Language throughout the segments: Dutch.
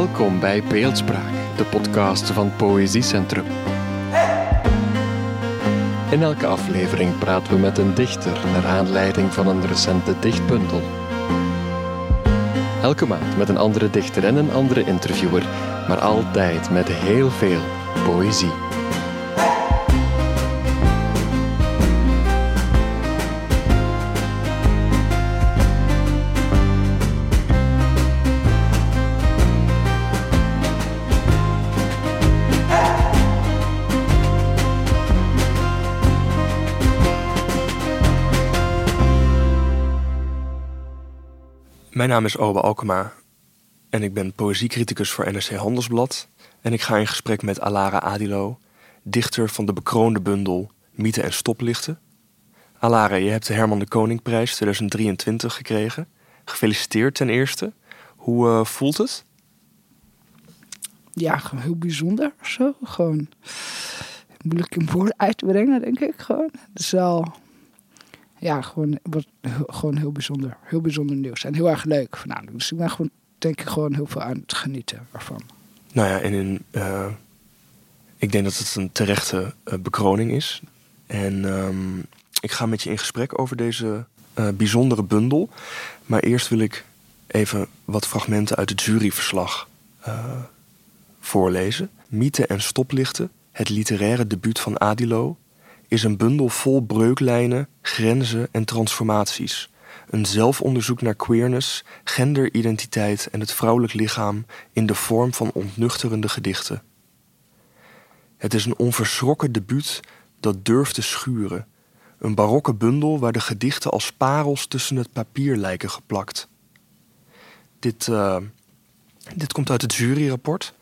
Welkom bij Beeldspraak, de podcast van Poëziecentrum. In elke aflevering praten we met een dichter naar aanleiding van een recente dichtbundel. Elke maand met een andere dichter en een andere interviewer, maar altijd met heel veel poëzie. Naam is Obe Alkema en ik ben poëziecriticus voor NRC Handelsblad. En ik ga in gesprek met Alara Adilo, dichter van de bekroonde bundel Mythe en Stoplichten. Alara, je hebt de Herman de Koningprijs 2023 gekregen. Gefeliciteerd ten eerste. Hoe uh, voelt het? Ja, gewoon heel bijzonder. Zo. Gewoon moeilijk in woorden uit te brengen, denk ik. Gewoon. Het is ja, gewoon, wat, gewoon heel bijzonder. Heel bijzonder nieuws. En heel erg leuk vanavond. Dus ik ben gewoon, denk ik, gewoon heel veel aan het genieten ervan. Nou ja, en in, uh, ik denk dat het een terechte uh, bekroning is. En um, ik ga met je in gesprek over deze uh, bijzondere bundel. Maar eerst wil ik even wat fragmenten uit het juryverslag voorlezen. Mythe en stoplichten, het literaire debuut van Adilo, is een bundel vol breuklijnen, grenzen en transformaties. Een zelfonderzoek naar queerness, genderidentiteit en het vrouwelijk lichaam in de vorm van ontnuchterende gedichten. Het is een onverschrokken debuut dat durft te schuren. Een barokke bundel waar de gedichten als parels tussen het papier lijken geplakt. Dit, uh, dit komt uit het juryrapport.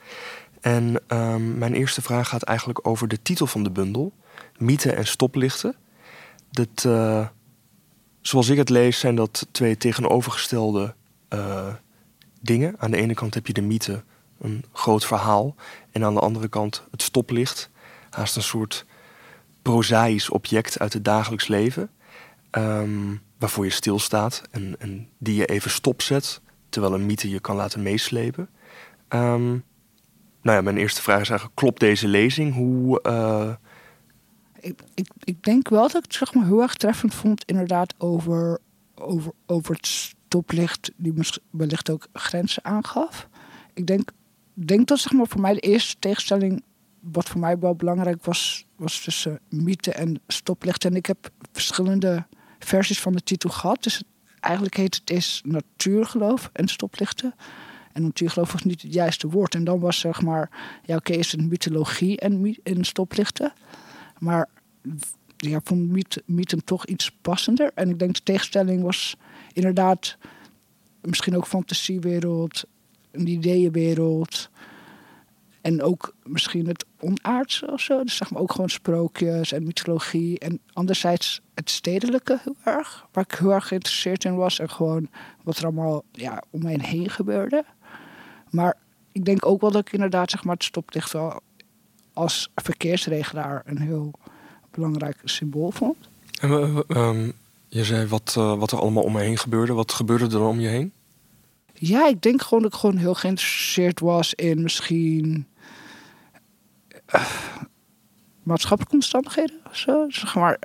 En uh, mijn eerste vraag gaat eigenlijk over de titel van de bundel mythe en stoplichten. Dat, uh, zoals ik het lees, zijn dat twee tegenovergestelde uh, dingen. Aan de ene kant heb je de mythe, een groot verhaal. En aan de andere kant het stoplicht. Haast een soort prozaïsch object uit het dagelijks leven. Um, waarvoor je stilstaat en, en die je even stopzet. Terwijl een mythe je kan laten meeslepen. Um, nou ja, mijn eerste vraag is eigenlijk: klopt deze lezing? Hoe, uh, ik, ik, denk wel dat ik het zeg maar, heel erg treffend vond, inderdaad, over, over, over het stoplicht, die wellicht ook grenzen aangaf. Ik denk, denk dat zeg maar, voor mij de eerste tegenstelling, wat voor mij wel belangrijk was, was tussen mythe en stoplicht. En ik heb verschillende versies van de titel gehad. Dus eigenlijk heet het is natuurgeloof en stoplichten. En natuurgeloof was niet het juiste woord. En dan was zeg maar, ja oké, is het mythologie en, en stoplichten. Maar ja, vond Miet, toch iets passender. En ik denk de tegenstelling was inderdaad misschien ook fantasiewereld, een ideeënwereld. En ook misschien het onaardse of zo. Dus zeg maar ook gewoon sprookjes en mythologie. En anderzijds het stedelijke heel erg. Waar ik heel erg geïnteresseerd in was. En gewoon wat er allemaal ja, om mij heen gebeurde. Maar ik denk ook wel dat ik inderdaad zeg maar, het stoplicht wel als verkeersregelaar een heel belangrijk symbool vond. En, uh, je zei wat, uh, wat er allemaal om me heen gebeurde. Wat gebeurde er dan om je heen? Ja, ik denk gewoon dat ik gewoon heel geïnteresseerd was in misschien uh, maatschappelijke omstandigheden of zo. Zeg maar,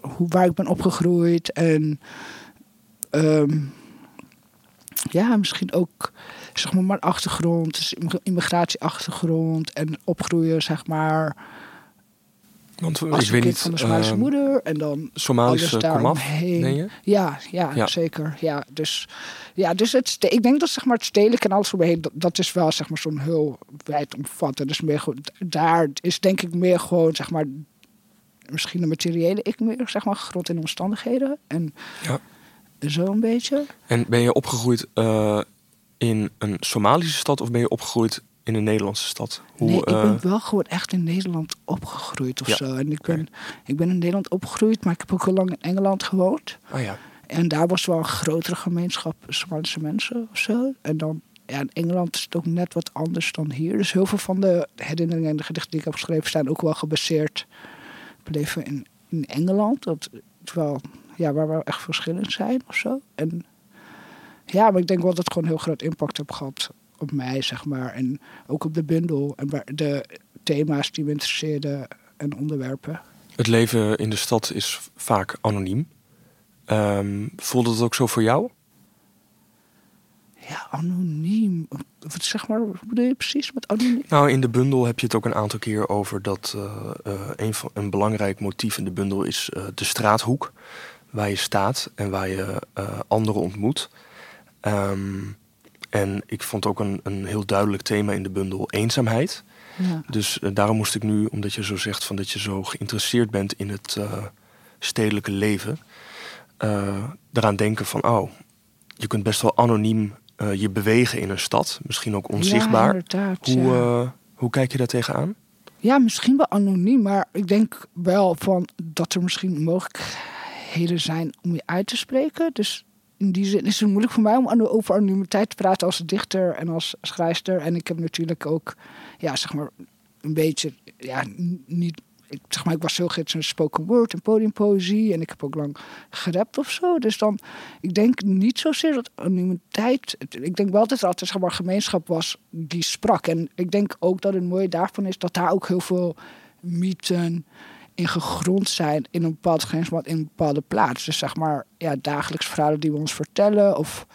hoe, waar ik ben opgegroeid en um, ja, misschien ook zeg maar mijn achtergrond, dus immigratieachtergrond en opgroeien zeg maar want als ik weet niet van de Somalische uh, moeder en dan Somalische komaf, nee ja, ja, ja, zeker. Ja, dus ja, dus het ik denk dat zeg maar het stedelijk en alles omheen dat, dat is wel zeg maar zo'n heel wijd omvattend. Dus meer daar is denk ik meer gewoon zeg maar misschien de materiële ik meer zeg maar grond in omstandigheden en ja. zo een beetje. En ben je opgegroeid uh, in een Somalische stad of ben je opgegroeid in een Nederlandse stad? Hoe, nee, ik ben uh... wel gewoon echt in Nederland opgegroeid of ja. zo. En ik ben, ik ben in Nederland opgegroeid, maar ik heb ook heel lang in Engeland gewoond. Oh ja. En daar was wel een grotere gemeenschap Spaanse mensen of zo. En dan, ja, in Engeland is het ook net wat anders dan hier. Dus heel veel van de herinneringen en de gedichten die ik heb geschreven zijn ook wel gebaseerd op leven in, in Engeland. Dat, terwijl, ja, waar wel echt verschillen zijn of zo. En ja, maar ik denk wel dat het gewoon heel groot impact heb gehad op mij, zeg maar. En ook op de bundel en waar- de thema's die me interesseerden en onderwerpen. Het leven in de stad is vaak anoniem. Ehm, voelde dat ook zo voor jou? Ja, anoniem. Wat zeg maar, wat bedoel je precies met anoniem? Nou, in de bundel heb je het ook een aantal keer over dat eh, eh, een, van, een belangrijk motief in de bundel is eh, de straathoek. Waar je staat en waar je anderen ontmoet. Ehm, en ik vond ook een, een heel duidelijk thema in de bundel eenzaamheid. Ja. Dus eh, daarom moest ik nu, omdat je zo zegt van dat je zo geïnteresseerd bent in het eh, stedelijke leven, eh eraan denken van, oh, je kunt best wel anoniem je bewegen in een stad, misschien ook onzichtbaar. Ja, hoe, ja. hoe kijk je daar tegenaan? Ja, misschien wel anoniem, maar ik denk wel van dat er misschien mogelijkheden zijn om je uit te spreken. Dus in die zin is het moeilijk voor mij om over anonimiteit te praten als dichter en als schrijfster. En ik heb natuurlijk ook, ja, zeg maar, een beetje, ja, niet. Ik, zeg maar, ik was heel gids in spoken word en podiumpoëzie. En ik heb ook lang gerapt of zo. Dus dan, ik denk niet zozeer dat anonimiteit. Ik denk wel dat er altijd zeg maar, gemeenschap was die sprak. En ik denk ook dat het mooie daarvan is dat daar ook heel veel mythen in gegrond zijn in een bepaald grensmat, in een bepaalde plaats. Dus zeg maar, ja, dagelijks verhalen die we ons vertellen. Of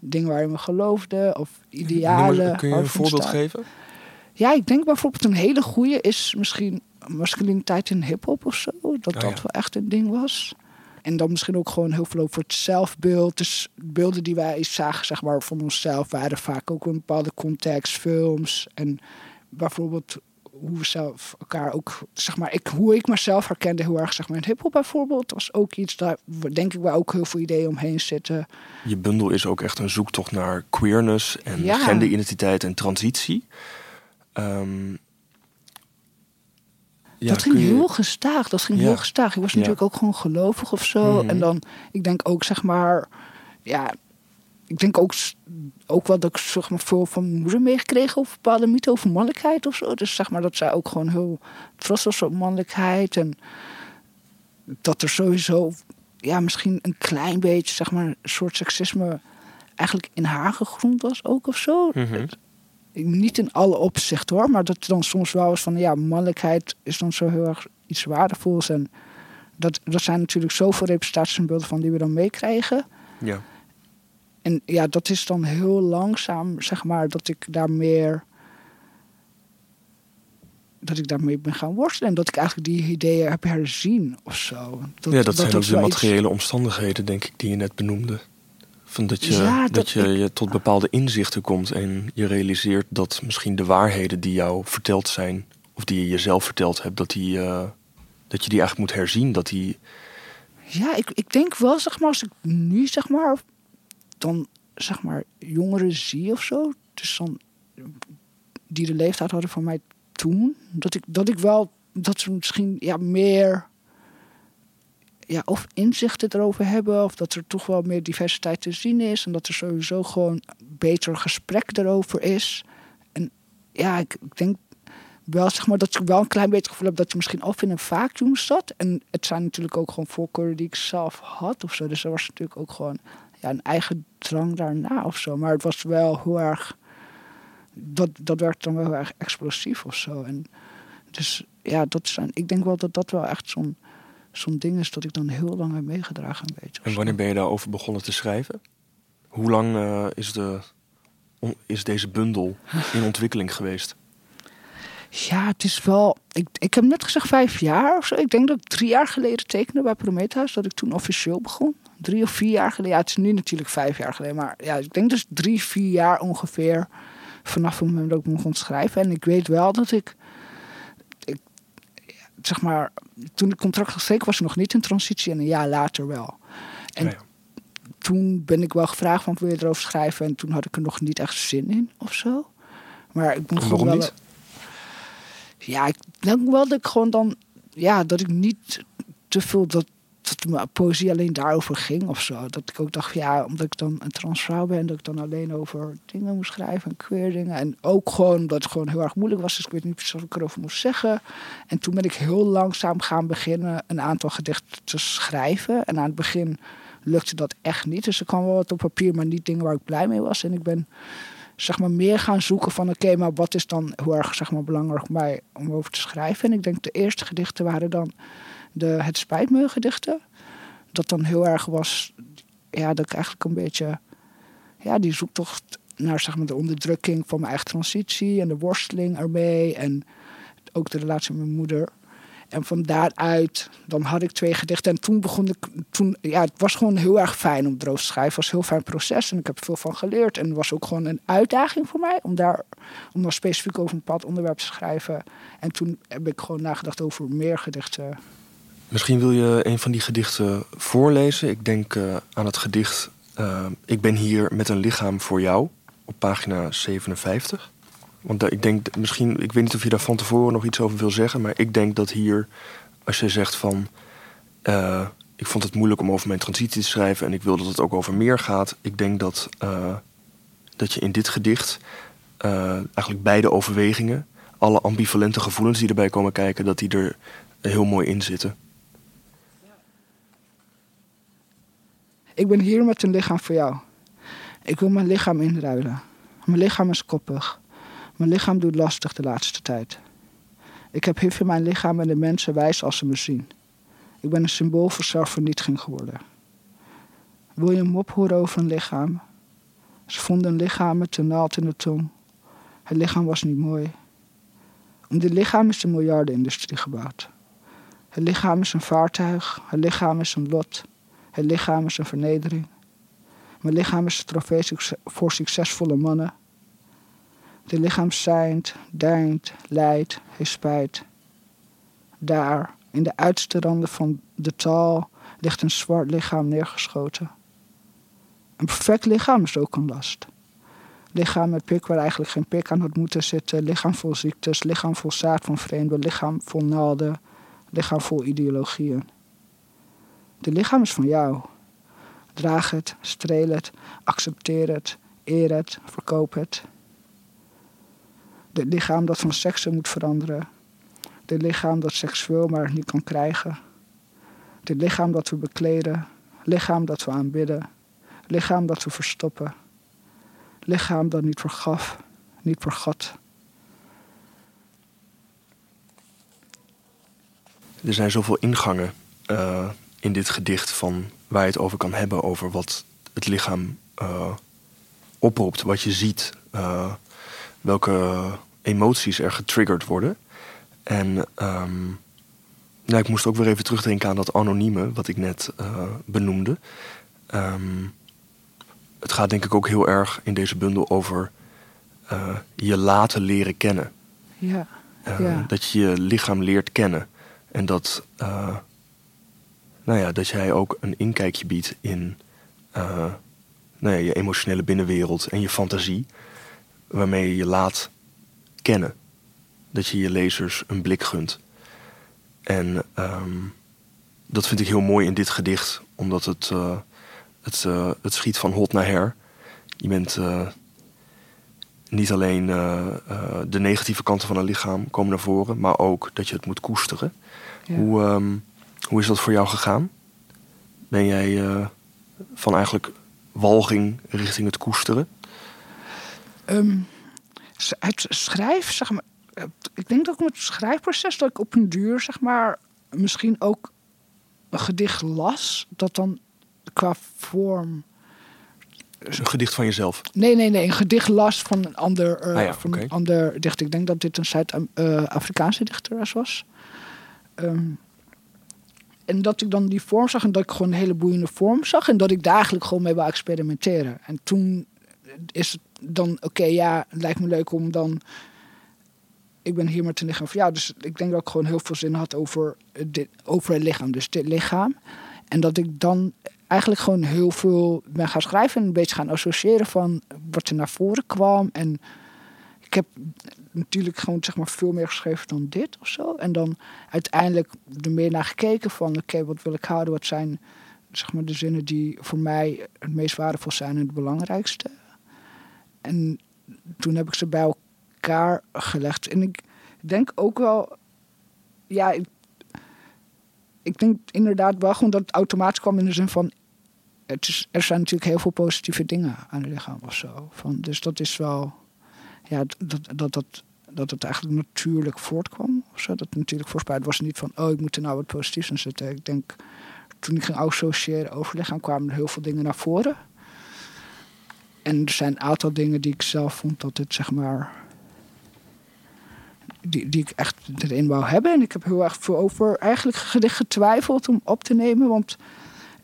dingen waarin we geloofden. Of idealen. Kun je een voorbeeld geven? Ja, ik denk bijvoorbeeld een hele goede is misschien masculiniteit in hip-hop of zo. Dat Oh, dat ja. wel echt een ding was. En dan misschien ook gewoon heel veel over het zelfbeeld. Dus beelden die wij zagen zeg maar, van onszelf waren vaak ook een bepaalde context, films. En bijvoorbeeld hoe we zelf elkaar ook, zeg maar, ik, hoe ik mezelf herkende heel erg zeg maar, in hip-hop bijvoorbeeld. was ook iets daar, denk ik, waar ook heel veel ideeën omheen zitten. Je bundel is ook echt een zoektocht naar queerness en Ja. genderidentiteit en transitie. Ehm, ja, dat ging je- heel gestaag. Dat ging Ja. heel gestaag. Ik was natuurlijk ook gewoon gelovig of zo. Mhm. En dan, ik denk ook zeg maar, ja, ik denk ook, ook wel dat ik zeg maar veel van mijn moeder meegekregen over bepaalde mythen over mannelijkheid of zo. Dus zeg maar dat zij ook gewoon heel trots was op mannelijkheid en dat er sowieso, ja, misschien een klein beetje zeg maar een soort seksisme eigenlijk in haar gegrond was ook of zo Mhm. niet in alle opzichten hoor, maar dat het dan soms wel is van ja, mannelijkheid is dan zo heel erg iets waardevols. En dat, dat zijn natuurlijk zoveel representaties en beelden van die we dan meekrijgen. Ja. En ja, dat is dan heel langzaam, zeg maar, dat ik daar meer. Dat ik daarmee ben gaan worstelen. En dat ik eigenlijk die ideeën heb herzien of zo. ja, dat, zijn ook de iets- materiële omstandigheden, denk ik, die je net benoemde. Van dat je, Ja, dat, dat je, ik- je tot bepaalde inzichten komt en je realiseert dat misschien de waarheden die jou verteld zijn, of die je jezelf verteld hebt, dat, die, eh, dat je die eigenlijk moet herzien. Dat die, Ja, ik, ik denk wel, zeg maar, als ik nu, zeg maar, dan, zeg maar, jongeren zie of zo, dus dan, die de leeftijd hadden van mij toen, dat ik, dat ik wel, dat ze misschien, ja, meer, ja, of inzichten erover hebben, of dat er toch wel meer diversiteit te zien is, en dat er sowieso gewoon beter gesprek erover is. En ja, ik, denk wel, zeg maar, dat ik wel een klein beetje gevoel heb dat je misschien of in een vacuüm zat. En het zijn natuurlijk ook gewoon voorkeuren die ik zelf had of zo. Dus er was natuurlijk ook gewoon ja, een eigen drang daarna of zo. Maar het was wel heel erg. Dat, dat werd dan wel heel erg explosief of zo. En dus ja, dat zijn, ik denk wel dat dat wel echt zo'n zo'n ding is dat ik dan heel lang heb meegedragen. Een beetje, en wanneer ben je daarover begonnen te schrijven? Hoe lang eh, is, de, is deze bundel in ontwikkeling geweest? Ja, het is wel. Ik, ik heb net gezegd vijf jaar of zo. Ik denk dat ik drie jaar geleden tekende bij Prometheus. Dat ik toen officieel begon. Drie of vier jaar geleden. Ja, het is nu natuurlijk vijf jaar geleden. Maar ja, ik denk dus drie, vier jaar ongeveer. Vanaf het moment dat ik begon te schrijven. En ik weet wel dat ik. ik zeg maar. Toen ik contract geschreven was, ik nog niet in transitie. En een jaar later wel. En Oh ja. toen ben ik wel gevraagd van wil je erover schrijven. En toen had ik er nog niet echt zin in of zo. Maar ik ben gewoon waarom wel. niet? Ja, ik denk wel dat ik gewoon dan. Ja, dat ik niet te veel. Dat, dat mijn poëzie alleen daarover ging of zo. Dat ik ook dacht, ja, omdat ik dan een transvrouw ben, dat ik dan alleen over dingen moest schrijven en queer dingen. En ook gewoon dat het gewoon heel erg moeilijk was. Dus ik weet niet precies wat ik erover moest zeggen. En toen ben ik heel langzaam gaan beginnen een aantal gedichten te schrijven. En aan het begin lukte dat echt niet. Dus er kwam wel wat op papier, maar niet dingen waar ik blij mee was. En ik ben zeg maar, meer gaan zoeken van... oké, maar wat is dan heel erg zeg maar, belangrijk mij om over te schrijven? En ik denk de eerste gedichten waren dan de Het Spijt Me gedichten. Dat dan heel erg was, ja, dat ik eigenlijk een beetje... ja, die zoektocht naar zeg maar, de onderdrukking van mijn eigen transitie... en de worsteling ermee en ook de relatie met mijn moeder... En van daaruit, dan had ik twee gedichten. En toen begon ik, toen, ja, het was gewoon heel erg fijn om droog te schrijven. Het was een heel fijn proces en ik heb veel van geleerd. En het was ook gewoon een uitdaging voor mij om daar, om specifiek over een bepaald onderwerp te schrijven. En toen heb ik gewoon nagedacht over meer gedichten. Misschien wil je een van die gedichten voorlezen. Ik denk uh, aan het gedicht uh, Ik ben hier met een lichaam voor jou op pagina 57. Want ik denk misschien, ik weet niet of je daar van tevoren nog iets over wil zeggen, maar ik denk dat hier, als je zegt van. Uh, ik vond het moeilijk om over mijn transitie te schrijven en ik wil dat het ook over meer gaat. Ik denk dat, uh, dat je in dit gedicht eigenlijk beide overwegingen, alle ambivalente gevoelens die erbij komen kijken, dat die er heel mooi in zitten. Ik ben hier met een lichaam voor jou. Ik wil mijn lichaam inruilen. Mijn lichaam is koppig. Mijn lichaam doet lastig de laatste tijd. Ik heb hif in mijn lichaam en de mensen wijs als ze me zien. Ik ben een symbool voor zelfvernietiging geworden. Wil je een mop horen over een lichaam? Ze vonden een lichaam met een naald in de tong. Het lichaam was niet mooi. Om dit lichaam is de miljardenindustrie gebouwd. Het lichaam is een vaartuig, het lichaam is een lot, het lichaam is een vernedering. Mijn lichaam is een trofee voor succesvolle mannen de lichaam zijnt, deint, lijdt, heeft spijt. Daar, in de uiterste randen van de taal, ligt een zwart lichaam neergeschoten. Een perfect lichaam is ook een last. Lichaam met pik waar eigenlijk geen pik aan had moeten zitten. Lichaam vol ziektes, lichaam vol zaad van vreemden, lichaam vol naalden, lichaam vol ideologieën. De lichaam is van jou. Draag het, streel het, accepteer het, eer het, verkoop het. Dit lichaam dat van seksen moet veranderen. Dit lichaam dat seksueel maar niet kan krijgen. Dit lichaam dat we bekleden. Lichaam dat we aanbidden. Lichaam dat we verstoppen. Lichaam dat niet vergaf, niet vergat. Er zijn zoveel ingangen uh, in dit gedicht van waar je het over kan hebben, over wat het lichaam uh, oproept, wat je ziet. Uh, welke emoties er getriggerd worden. En um, nou, ik moest ook weer even terugdenken aan dat anonieme wat ik net uh, benoemde. Um, het gaat denk ik ook heel erg in deze bundel over uh, je laten leren kennen. Ja. Uh, ja. Dat je je lichaam leert kennen. En dat, nou ja, dat jij ook een inkijkje biedt in nou ja, je emotionele binnenwereld en je fantasie waarmee je je laat kennen. Dat je je lezers een blik gunt. En um, dat vind ik heel mooi in dit gedicht, omdat het, uh, het, uh, het schiet van hot naar her. Je bent uh, niet alleen de negatieve kanten van een lichaam komen naar voren, maar ook dat je het moet koesteren. Ja. Hoe, um, hoe is dat voor jou gegaan? Ben jij van eigenlijk walging richting het koesteren? Um, het schrijf, zeg maar. Ik denk dat ik met het schrijfproces dat ik op een duur, zeg maar, misschien ook een gedicht las, dat dan qua vorm. Een gedicht van jezelf? Nee, nee, nee. Een gedicht las van een ander, uh, ah ja, van okay. een ander dichter. Ik denk dat dit een Zuid-Afrikaanse dichter was. Um, en dat ik dan die vorm zag en dat ik gewoon een hele boeiende vorm zag. En dat ik daar eigenlijk gewoon mee wou experimenteren. En toen is het dan, oké, ja, het lijkt me leuk om dan. Ik ben hier met een lichaam van jou. Dus ik denk dat ik gewoon heel veel zin had over, dit, over het lichaam. Dus dit lichaam. En dat ik dan eigenlijk gewoon heel veel ben gaan schrijven en een beetje gaan associëren van wat er naar voren kwam. En ik heb natuurlijk gewoon zeg maar veel meer geschreven dan dit of zo. En dan uiteindelijk er meer naar gekeken van oké, wat wil ik houden? Wat zijn zeg maar de zinnen die voor mij het meest waardevol zijn en het belangrijkste. En toen heb ik ze bij elkaar gelegd. En ik denk ook wel, ja, ik, denk inderdaad wel gewoon dat het automatisch kwam in de zin van, het er zijn natuurlijk heel veel positieve dingen aan het lichaam of zo. Van, dus dat is wel, ja, dat dat, dat, dat het eigenlijk natuurlijk voortkwam. Of zo. Dat natuurlijk voorspeld het was niet van, oh, ik moet er nou wat positiefs in zetten. Ik denk, toen ik ging associëren over lichaam, kwamen er heel veel dingen naar voren. En er zijn een aantal dingen die ik zelf vond dat het zeg maar. Die, die ik echt erin wou hebben. En ik heb heel erg veel over eigenlijk gedicht getwijfeld om op te nemen. Want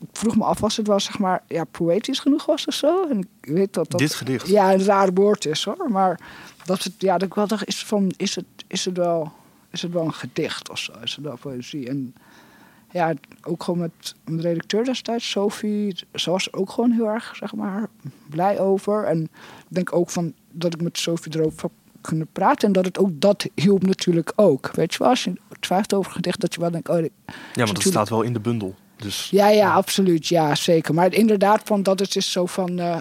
ik vroeg me af als het wel zeg maar ja, poëtisch genoeg was of zo. En ik weet dat dat. Dit gedicht? Ja, een raar woord is hoor. Maar dat het, ja, dat ik wel dacht, is, van, is, het, is, het wel, is het wel een gedicht of zo? Is het wel poëzie? En ja, ook gewoon met mijn redacteur destijds, Sophie, ze was er ook gewoon heel erg, zeg maar, blij over. En ik denk ook van dat ik met Sophie erover heb kunnen praten. En dat het ook dat hielp natuurlijk ook. Weet je wel, als je twijfelt over gedicht, dat je wel denkt, oh, ja, want het staat wel in de bundel. Dus, ja, ja, absoluut. Ja, zeker. Maar inderdaad, van dat het is zo van. Uh,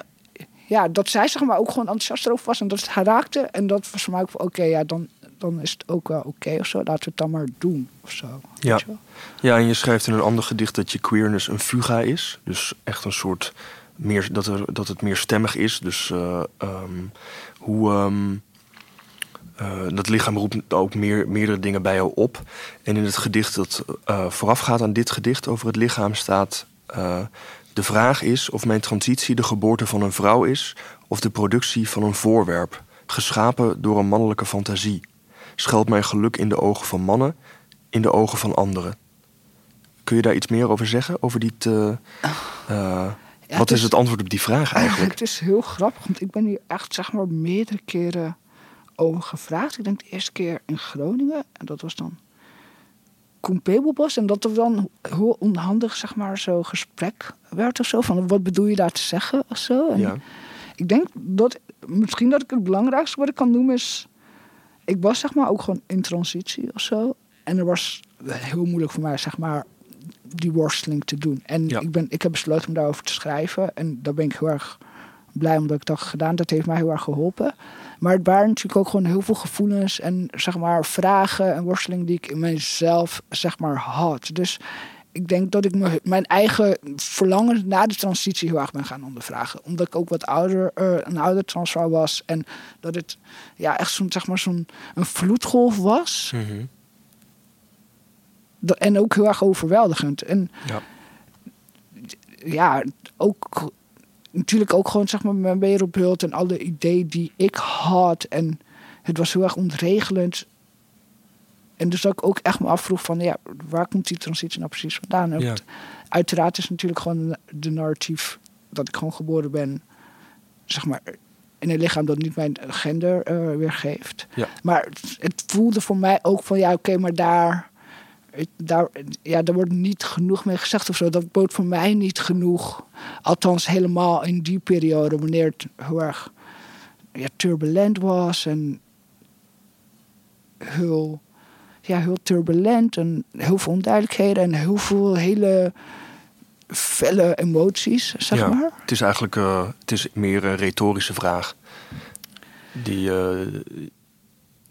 ja, dat zij zeg maar ook gewoon enthousiast erover was en dat het haar raakte. En dat was voor mij ook van, oké, ja, dan, dan is het ook wel oké of zo. Laten we het dan maar doen of zo. Ja. ja, en je schrijft in een ander gedicht dat je queerness een fuga is. Dus echt een soort meer, dat, er, dat het meer stemmig is. Dus uh, um, hoe. Um, uh, dat lichaam roept ook meer, meerdere dingen bij jou op. En in het gedicht dat uh, voorafgaat aan dit gedicht over het lichaam staat. de vraag is of mijn transitie de geboorte van een vrouw is of de productie van een voorwerp, geschapen door een mannelijke fantasie schuilt mijn geluk in de ogen van mannen, in de ogen van anderen. Kun je daar iets meer over zeggen? Over die te, uh, wat is, het antwoord op die vraag eigenlijk? Het is heel grappig, want ik ben hier echt zeg maar meerdere keren over gevraagd. Ik denk de eerste keer in Groningen en dat was dan Koen Pebelbos. En dat er dan heel onhandig zeg maar zo gesprek werd of zo. Van wat bedoel je daar te zeggen of zo. En ja. Ik denk dat misschien dat ik het belangrijkste wat ik kan noemen is ik was zeg maar ook gewoon in transitie of zo. En er was heel moeilijk voor mij, zeg maar, die worsteling te doen. En ik, ben, ik heb besloten om daarover te schrijven. En daar ben ik heel erg blij omdat ik dat gedaan. Dat heeft mij heel erg geholpen. Maar het waren natuurlijk ook gewoon heel veel gevoelens en zeg maar vragen en worsteling die ik in mezelf zeg maar had. Dus ik denk dat ik me, mijn eigen verlangen na de transitie heel erg ben gaan ondervragen. Omdat ik ook wat ouder, uh, een ouder transvrouw was. En dat het ja, echt zo'n zeg maar, zo'n een vloedgolf was. Mm en ook heel erg overweldigend. En ja, ja ook natuurlijk ook gewoon zeg maar mijn wereldbeeld en alle ideeën die ik had. En het was heel erg ontregelend en dus dat ik ook echt me afvroeg van, ja, waar komt die transitie nou precies vandaan? Ja. Uiteraard is natuurlijk gewoon de narratief dat ik gewoon geboren ben, zeg maar, in een lichaam dat niet mijn gender uh, weergeeft. Ja. Maar het, voelde voor mij ook van, ja, oké, maar daar, daar, ja, daar wordt niet genoeg mee gezegd of zo. Dat bood voor mij niet genoeg. Althans, helemaal in die periode, wanneer het heel erg ja, turbulent was en heel ja, heel turbulent en heel veel onduidelijkheden en heel veel hele felle emoties, zeg ja, maar. Het is eigenlijk uh, het is meer een retorische vraag. Die, uh,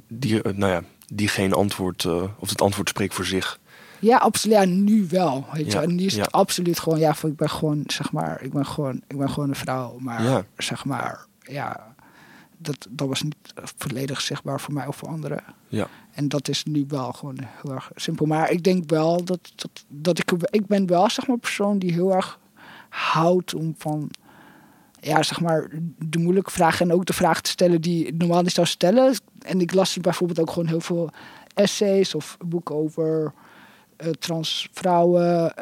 die, uh, nou ja, die geen antwoord, of het antwoord spreekt voor zich. Ja, absoluut. Ja, nu wel. Weet je. En die is het absoluut gewoon, ja, ik ben gewoon, zeg maar, ik ben gewoon, ik ben gewoon een vrouw. Maar zeg maar, ja, dat, dat was niet volledig zichtbaar voor mij of voor anderen. Ja. En dat is nu wel gewoon heel erg simpel. Maar ik denk wel dat, dat, dat ik... Ik ben wel, zeg maar, een persoon die heel erg houdt om van... Ja, zeg maar, de moeilijke vragen en ook de vraag te stellen die ik normaal niet zou stellen. En ik las bijvoorbeeld ook gewoon heel veel essays of boeken over uh, trans vrouwen.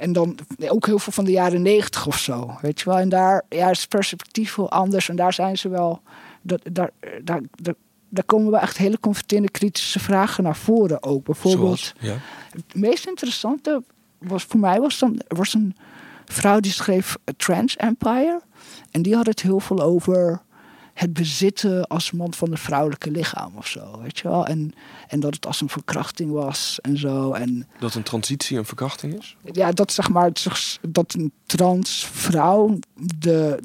En dan ook heel veel van de jaren negentig of zo. Weet je wel? En daar ja, is het perspectief heel anders. En daar zijn ze wel. Dat, daar, daar, daar, daar komen we echt hele confronterende kritische vragen naar voren ook. Bijvoorbeeld, ja. het meest interessante was voor mij was dan, was een vrouw die schreef Trans Empire. En die had het heel veel over het bezitten als man van een vrouwelijke lichaam of zo, weet je wel. En, en dat het als een verkrachting was en zo. En, dat een transitie een verkrachting is? Ja, dat zeg maar, dat een trans vrouw de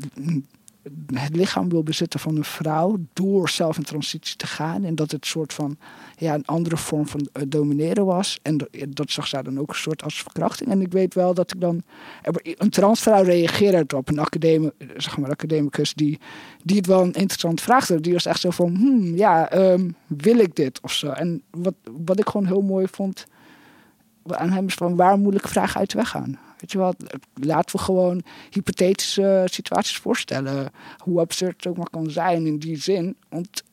het lichaam wil bezitten van een vrouw door zelf in transitie te gaan. En dat het soort van ja, een andere vorm van uh, domineren was. En dat, zag zij dan ook een soort als verkrachting. En ik weet wel dat ik dan. Een transvrouw reageerde op een academie, zeg maar, academicus die, die het wel een interessant vraag Die was echt zo van: hmm, ja, um, wil ik dit of zo? En wat, wat ik gewoon heel mooi vond aan hem is van waar moeilijke vragen uit de weg gaan. Weet je wat, laten we gewoon hypothetische situaties voorstellen. Hoe absurd het ook maar kan zijn in die zin. Want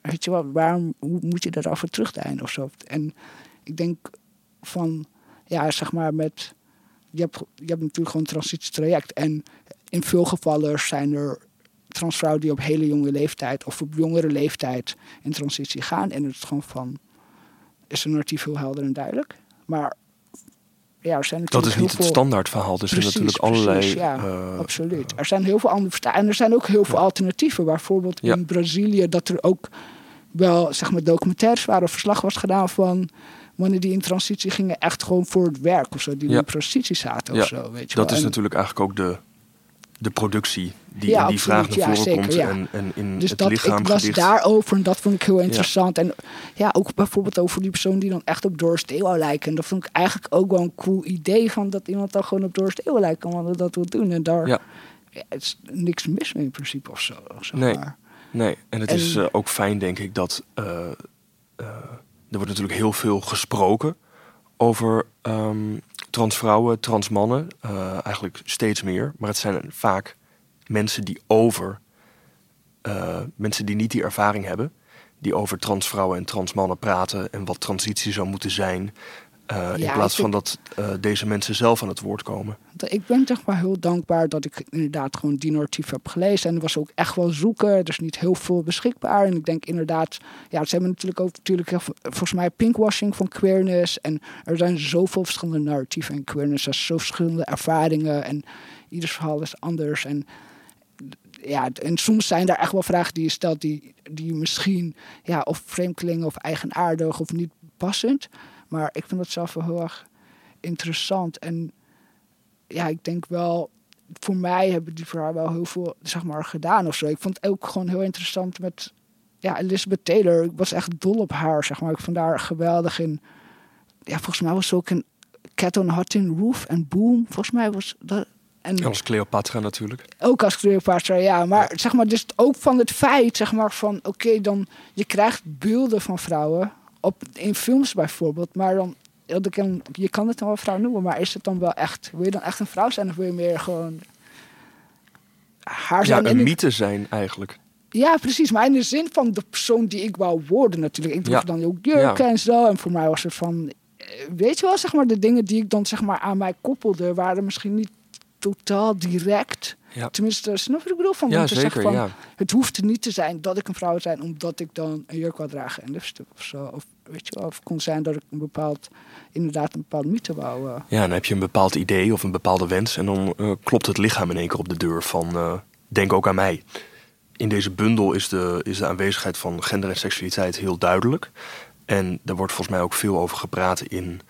weet je wat, waarom hoe moet je daarover terugdijnen of zo? En ik denk van, ja, zeg maar met. Je hebt, je hebt natuurlijk gewoon een transitietraject. En in veel gevallen zijn er transvrouwen die op hele jonge leeftijd of op jongere leeftijd in transitie gaan. En het is gewoon van, is een narratief heel helder en duidelijk. Maar dat is niet het standaard verhaal. Dus er zijn natuurlijk allerlei. ja, uh, absoluut. Er zijn heel veel andere En er zijn ook heel veel alternatieven. Bijvoorbeeld in Brazilië, dat er ook wel zeg maar, documentaires waren verslag was gedaan van mannen die in transitie gingen, echt gewoon voor het werk of zo, die in transitie zaten of zo. Weet je dat is natuurlijk eigenlijk ook de, de productie die in die vraag naar voren komt en, en in dus het dat, lichaam ik las daarover en dat vond ik heel interessant. En ja, ook bijvoorbeeld over die persoon die dan echt op Doris Day lijken. En dat vond ik eigenlijk ook wel een cool idee van dat iemand dan gewoon op Doris Day lijken want dat wil doen. En daar ja. het is niks mis mee in principe of zo. nee, nee, en het is uh, ook fijn denk ik dat uh, uh, er wordt natuurlijk heel veel gesproken over um, transvrouwen, transmannen, uh, eigenlijk steeds meer. Maar het zijn vaak mensen die over, uh, mensen die niet die ervaring hebben, die over transvrouwen en transmannen praten en wat transitie zou moeten zijn. Uh, in plaats van dat uh, deze mensen zelf aan het woord komen. Ik ben toch maar heel dankbaar dat ik inderdaad gewoon die narratief heb gelezen. En er was ook echt wel zoeken. Er is niet heel veel beschikbaar. En ik denk inderdaad, ja, ze hebben natuurlijk ook natuurlijk volgens mij pinkwashing van queerness. En er zijn zoveel verschillende narratieven in queerness. Er zijn zo verschillende ervaringen. En ieders verhaal is anders. En ja, en soms zijn er echt wel vragen die je stelt die, die misschien ja, of vreemdeling of eigenaardig of niet passend. Maar ik vind het zelf wel heel erg interessant. En ja, ik denk wel, voor mij hebben die vrouw wel heel veel zeg maar, gedaan of zo. Ik vond het ook gewoon heel interessant met ja, Elizabeth Taylor. Ik was echt dol op haar, zeg maar. Ik vond haar geweldig in. Ja, volgens mij was ze ook een Cat on Hot in Roof en Boom. Volgens mij was dat. En als Cleopatra natuurlijk. Ook als Cleopatra, ja. Maar zeg maar, dus ook van het feit, zeg maar, van oké, dan je krijgt beelden van vrouwen op, in films bijvoorbeeld, maar dan, je kan het dan wel vrouw noemen, maar is het dan wel echt, wil je dan echt een vrouw zijn of wil je meer gewoon haar zijn? Ja, een mythe zijn eigenlijk. Ja, precies. Maar in de zin van de persoon die ik wou worden natuurlijk. Ik droeg dan ook jurk en zo. En voor mij was het van... Eh, weet je wel, zeg maar, de dingen die ik dan zeg maar aan mij koppelde... waren misschien niet totaal direct ja. Tenminste, snap ik bedoel? Van, ja, te zeker, van, ja. Het hoeft niet te zijn dat ik een vrouw zijn omdat ik dan een jurk wou dragen en lipstick of zo. Of weet je of kon zijn dat ik een bepaald, inderdaad een bepaalde mythe wou. Uh. Ja, dan heb je een bepaald idee of een bepaalde wens en dan uh, klopt het lichaam in één keer op de deur van uh, denk ook aan mij. In deze bundel is de, is de aanwezigheid van gender en seksualiteit heel duidelijk. En daar wordt volgens mij ook veel over gepraat in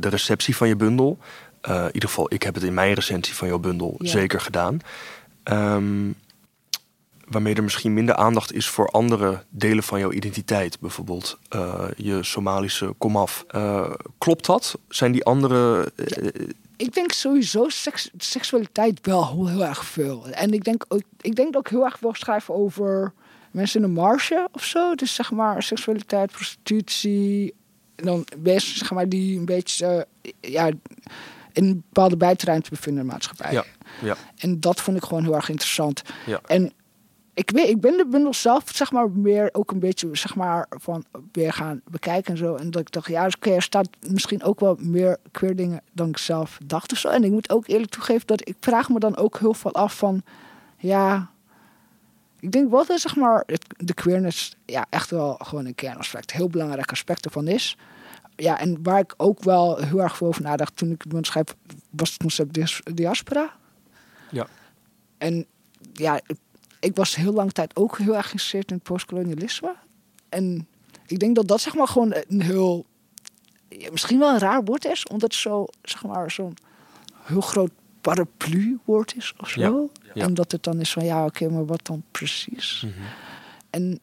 de receptie van je bundel. Uh, in ieder geval, ik heb het in mijn recensie van jouw bundel zeker gedaan. Um, waarmee er misschien minder aandacht is voor andere delen van jouw identiteit. Bijvoorbeeld uh, je Somalische komaf. Uh, klopt dat? Zijn die andere... Ik denk sowieso seks, seksualiteit wel heel, erg veel. En ik denk, ook, ik denk ook heel erg veel schrijven over mensen in de marge of zo. Dus zeg maar seksualiteit, prostitutie. En dan mensen zeg maar, die een beetje... ja, in een bepaalde buitenruimte bevinden in de maatschappij. Ja, ja. En dat vond ik gewoon heel erg interessant. Ja. En ik, weet, ik ben de bundel zelf zeg maar meer ook een beetje zeg maar van weer gaan bekijken en zo. En dat ik dacht, ja, oké, er staat misschien ook wel meer queer dingen dan ik zelf dacht of zo. En ik moet ook eerlijk toegeven dat ik vraag me dan ook heel veel af van, ja, ik denk wat er zeg maar de queerness ja echt wel gewoon een kernaspect, heel belangrijk aspect ervan is ja, en waar ik ook wel heel erg veel over nadacht toen ik het schrijf, was het concept diaspora. Ja. En ja, ik, was heel lang tijd ook heel erg geïnteresseerd in het postkolonialisme. En ik denk dat dat zeg maar gewoon een heel, misschien wel een raar woord is, omdat het zo, zeg maar, zo'n heel groot paraplu-woord is of zo. Ja, ja. En dat het dan is van ja, oké, maar wat dan precies? Mhm. En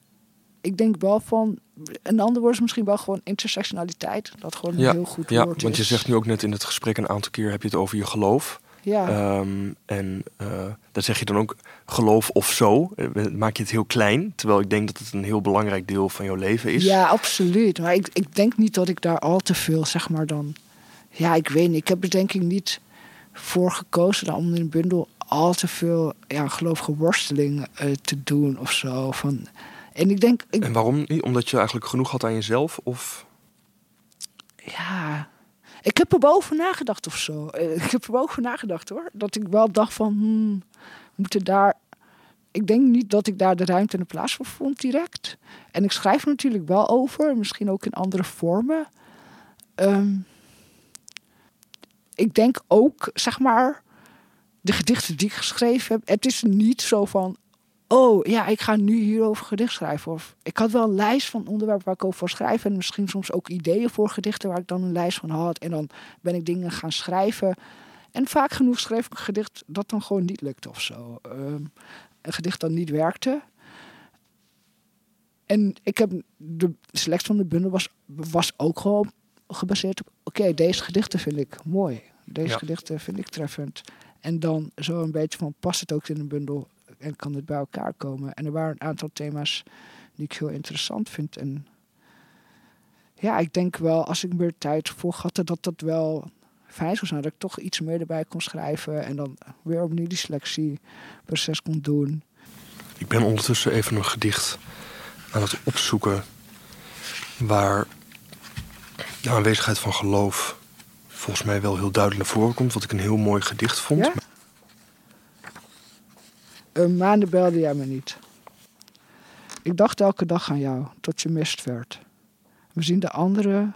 ik denk wel van, een ander woord is misschien wel gewoon intersectionaliteit. Dat gewoon Ja, een heel goed Ja, woord want je zegt nu ook net in het gesprek een aantal keer heb je het over je geloof. Ja, Ehm, en eh daar zeg je dan ook geloof of zo. Eh, Maak je het heel klein, terwijl ik denk dat het een heel belangrijk deel van jouw leven is. ja, absoluut. Maar ik, ik denk niet dat ik daar al te veel, zeg maar dan... Ja, ik weet niet. Ik heb er denk ik niet voor gekozen dan om in een bundel al te veel ja, gelovige worsteling eh, te doen of zo. Van, en ik denk, ik, En waarom niet? Omdat je eigenlijk genoeg had aan jezelf? Of ja, ik heb er wel over nagedacht of zo. Eh, Ik heb er over nagedacht hoor. Dat ik wel dacht van, hmm, moeten daar. Ik denk niet dat ik daar de ruimte en de plaats voor vond direct. En ik schrijf er natuurlijk wel over, misschien ook in andere vormen. Ehm, ik denk ook, zeg maar, de gedichten die ik geschreven heb. Het is niet zo van, oh ja, ik ga nu hierover gedicht schrijven. Of ik had wel een lijst van onderwerpen waar ik over wil schrijven. En misschien soms ook ideeën voor gedichten waar ik dan een lijst van had. En dan ben ik dingen gaan schrijven. En vaak genoeg schreef ik een gedicht dat dan gewoon niet lukte of zo. Ehm, een gedicht dat niet werkte. En ik heb de selectie van de bundel was, was ook gewoon gebaseerd op... Oké, deze gedichten vind ik mooi. Deze Ja. gedichten vind ik treffend. En dan zo een beetje van, past het ook in een bundel en kan het bij elkaar komen? En er waren een aantal thema's die ik heel interessant vind. En ja, ik denk wel, als ik meer tijd voor had, dat dat wel fijn zou zijn. Dat ik toch iets meer erbij kon schrijven. En dan weer opnieuw die selectieproces kon doen. ik ben ondertussen even een gedicht aan het opzoeken waar de aanwezigheid van geloof volgens mij wel heel duidelijk naar voren komt. Wat ik een heel mooi gedicht vond. Ja? Maanden belde jij me niet. Ik dacht elke dag aan jou, tot je mist werd. We zien de andere,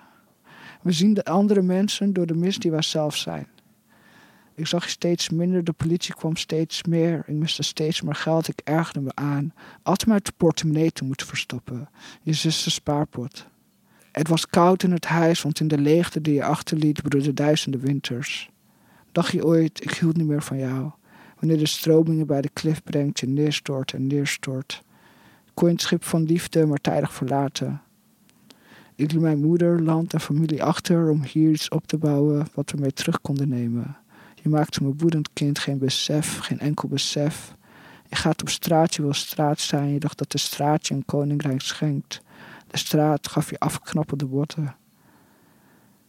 we zien de andere mensen door de mist die wij zelf zijn. Ik zag je steeds minder, de politie kwam steeds meer. Ik miste steeds meer geld, ik ergerde me aan. Altijd maar het portemonnee te moeten verstoppen. Je zuster spaarpot. Het was koud in het huis, want in de leegte die je achterliet broedden duizenden winters. Dacht je ooit, ik hield niet meer van jou. Wanneer de stromingen bij de klif brengt, je neerstort en neerstort. Kon je schip van liefde maar tijdig verlaten. Ik liet mijn moeder, land en familie achter om hier iets op te bouwen wat we mee terug konden nemen. Je maakte me woedend kind, geen besef, geen enkel besef. Je gaat op straat, je wil straat zijn. Je dacht dat de straat je een koninkrijk schenkt. De straat gaf je afknappende botten.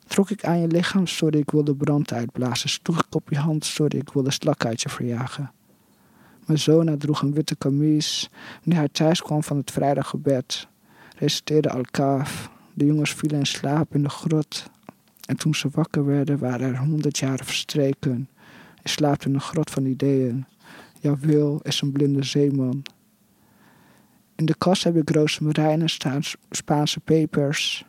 Trok ik aan je lichaam, sorry, ik wilde brand uitblazen. Sloeg ik op je hand, sorry, ik wilde slak uit je verjagen. Mijn zoon droeg een witte kamies. Wanneer hij thuis kwam van het vrijdaggebed, reciteerde Al-Kaaf. De jongens vielen in slaap in de grot. En toen ze wakker werden, waren er honderd jaren verstreken. Je slaapt in een grot van ideeën. Jouw wil is een blinde zeeman. In de kast heb ik rozemarijn staan Spaanse pepers.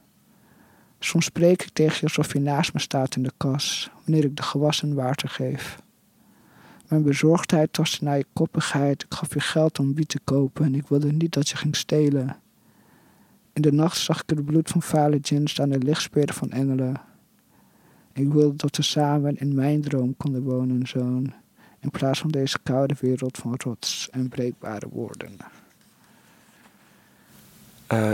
Soms spreek ik tegen je alsof je naast me staat in de kas, wanneer ik de gewassen water geef. Mijn bezorgdheid tastte naar je koppigheid. Ik gaf je geld om wiet te kopen en ik wilde niet dat je ging stelen. In de nacht zag ik het bloed van vale gins aan de lichtsperen van engelen. Ik wilde dat we samen in mijn droom konden wonen, zoon. In plaats van deze koude wereld van rots en breekbare woorden. Eh,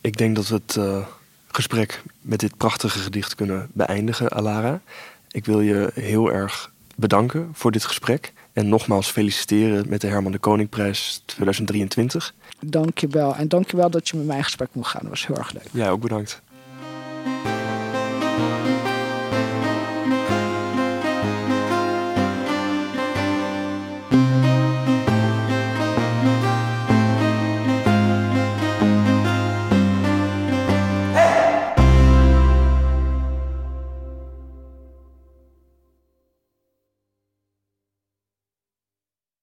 ik denk dat het eh, gesprek met dit prachtige gedicht kunnen beëindigen, Alara. Ik wil je heel erg bedanken voor dit gesprek. En nogmaals feliciteren met de Herman de Koningprijs 2023. Dank je wel. En dank je wel dat je met mij in gesprek mocht gaan. Dat was heel erg leuk. Jij ook bedankt.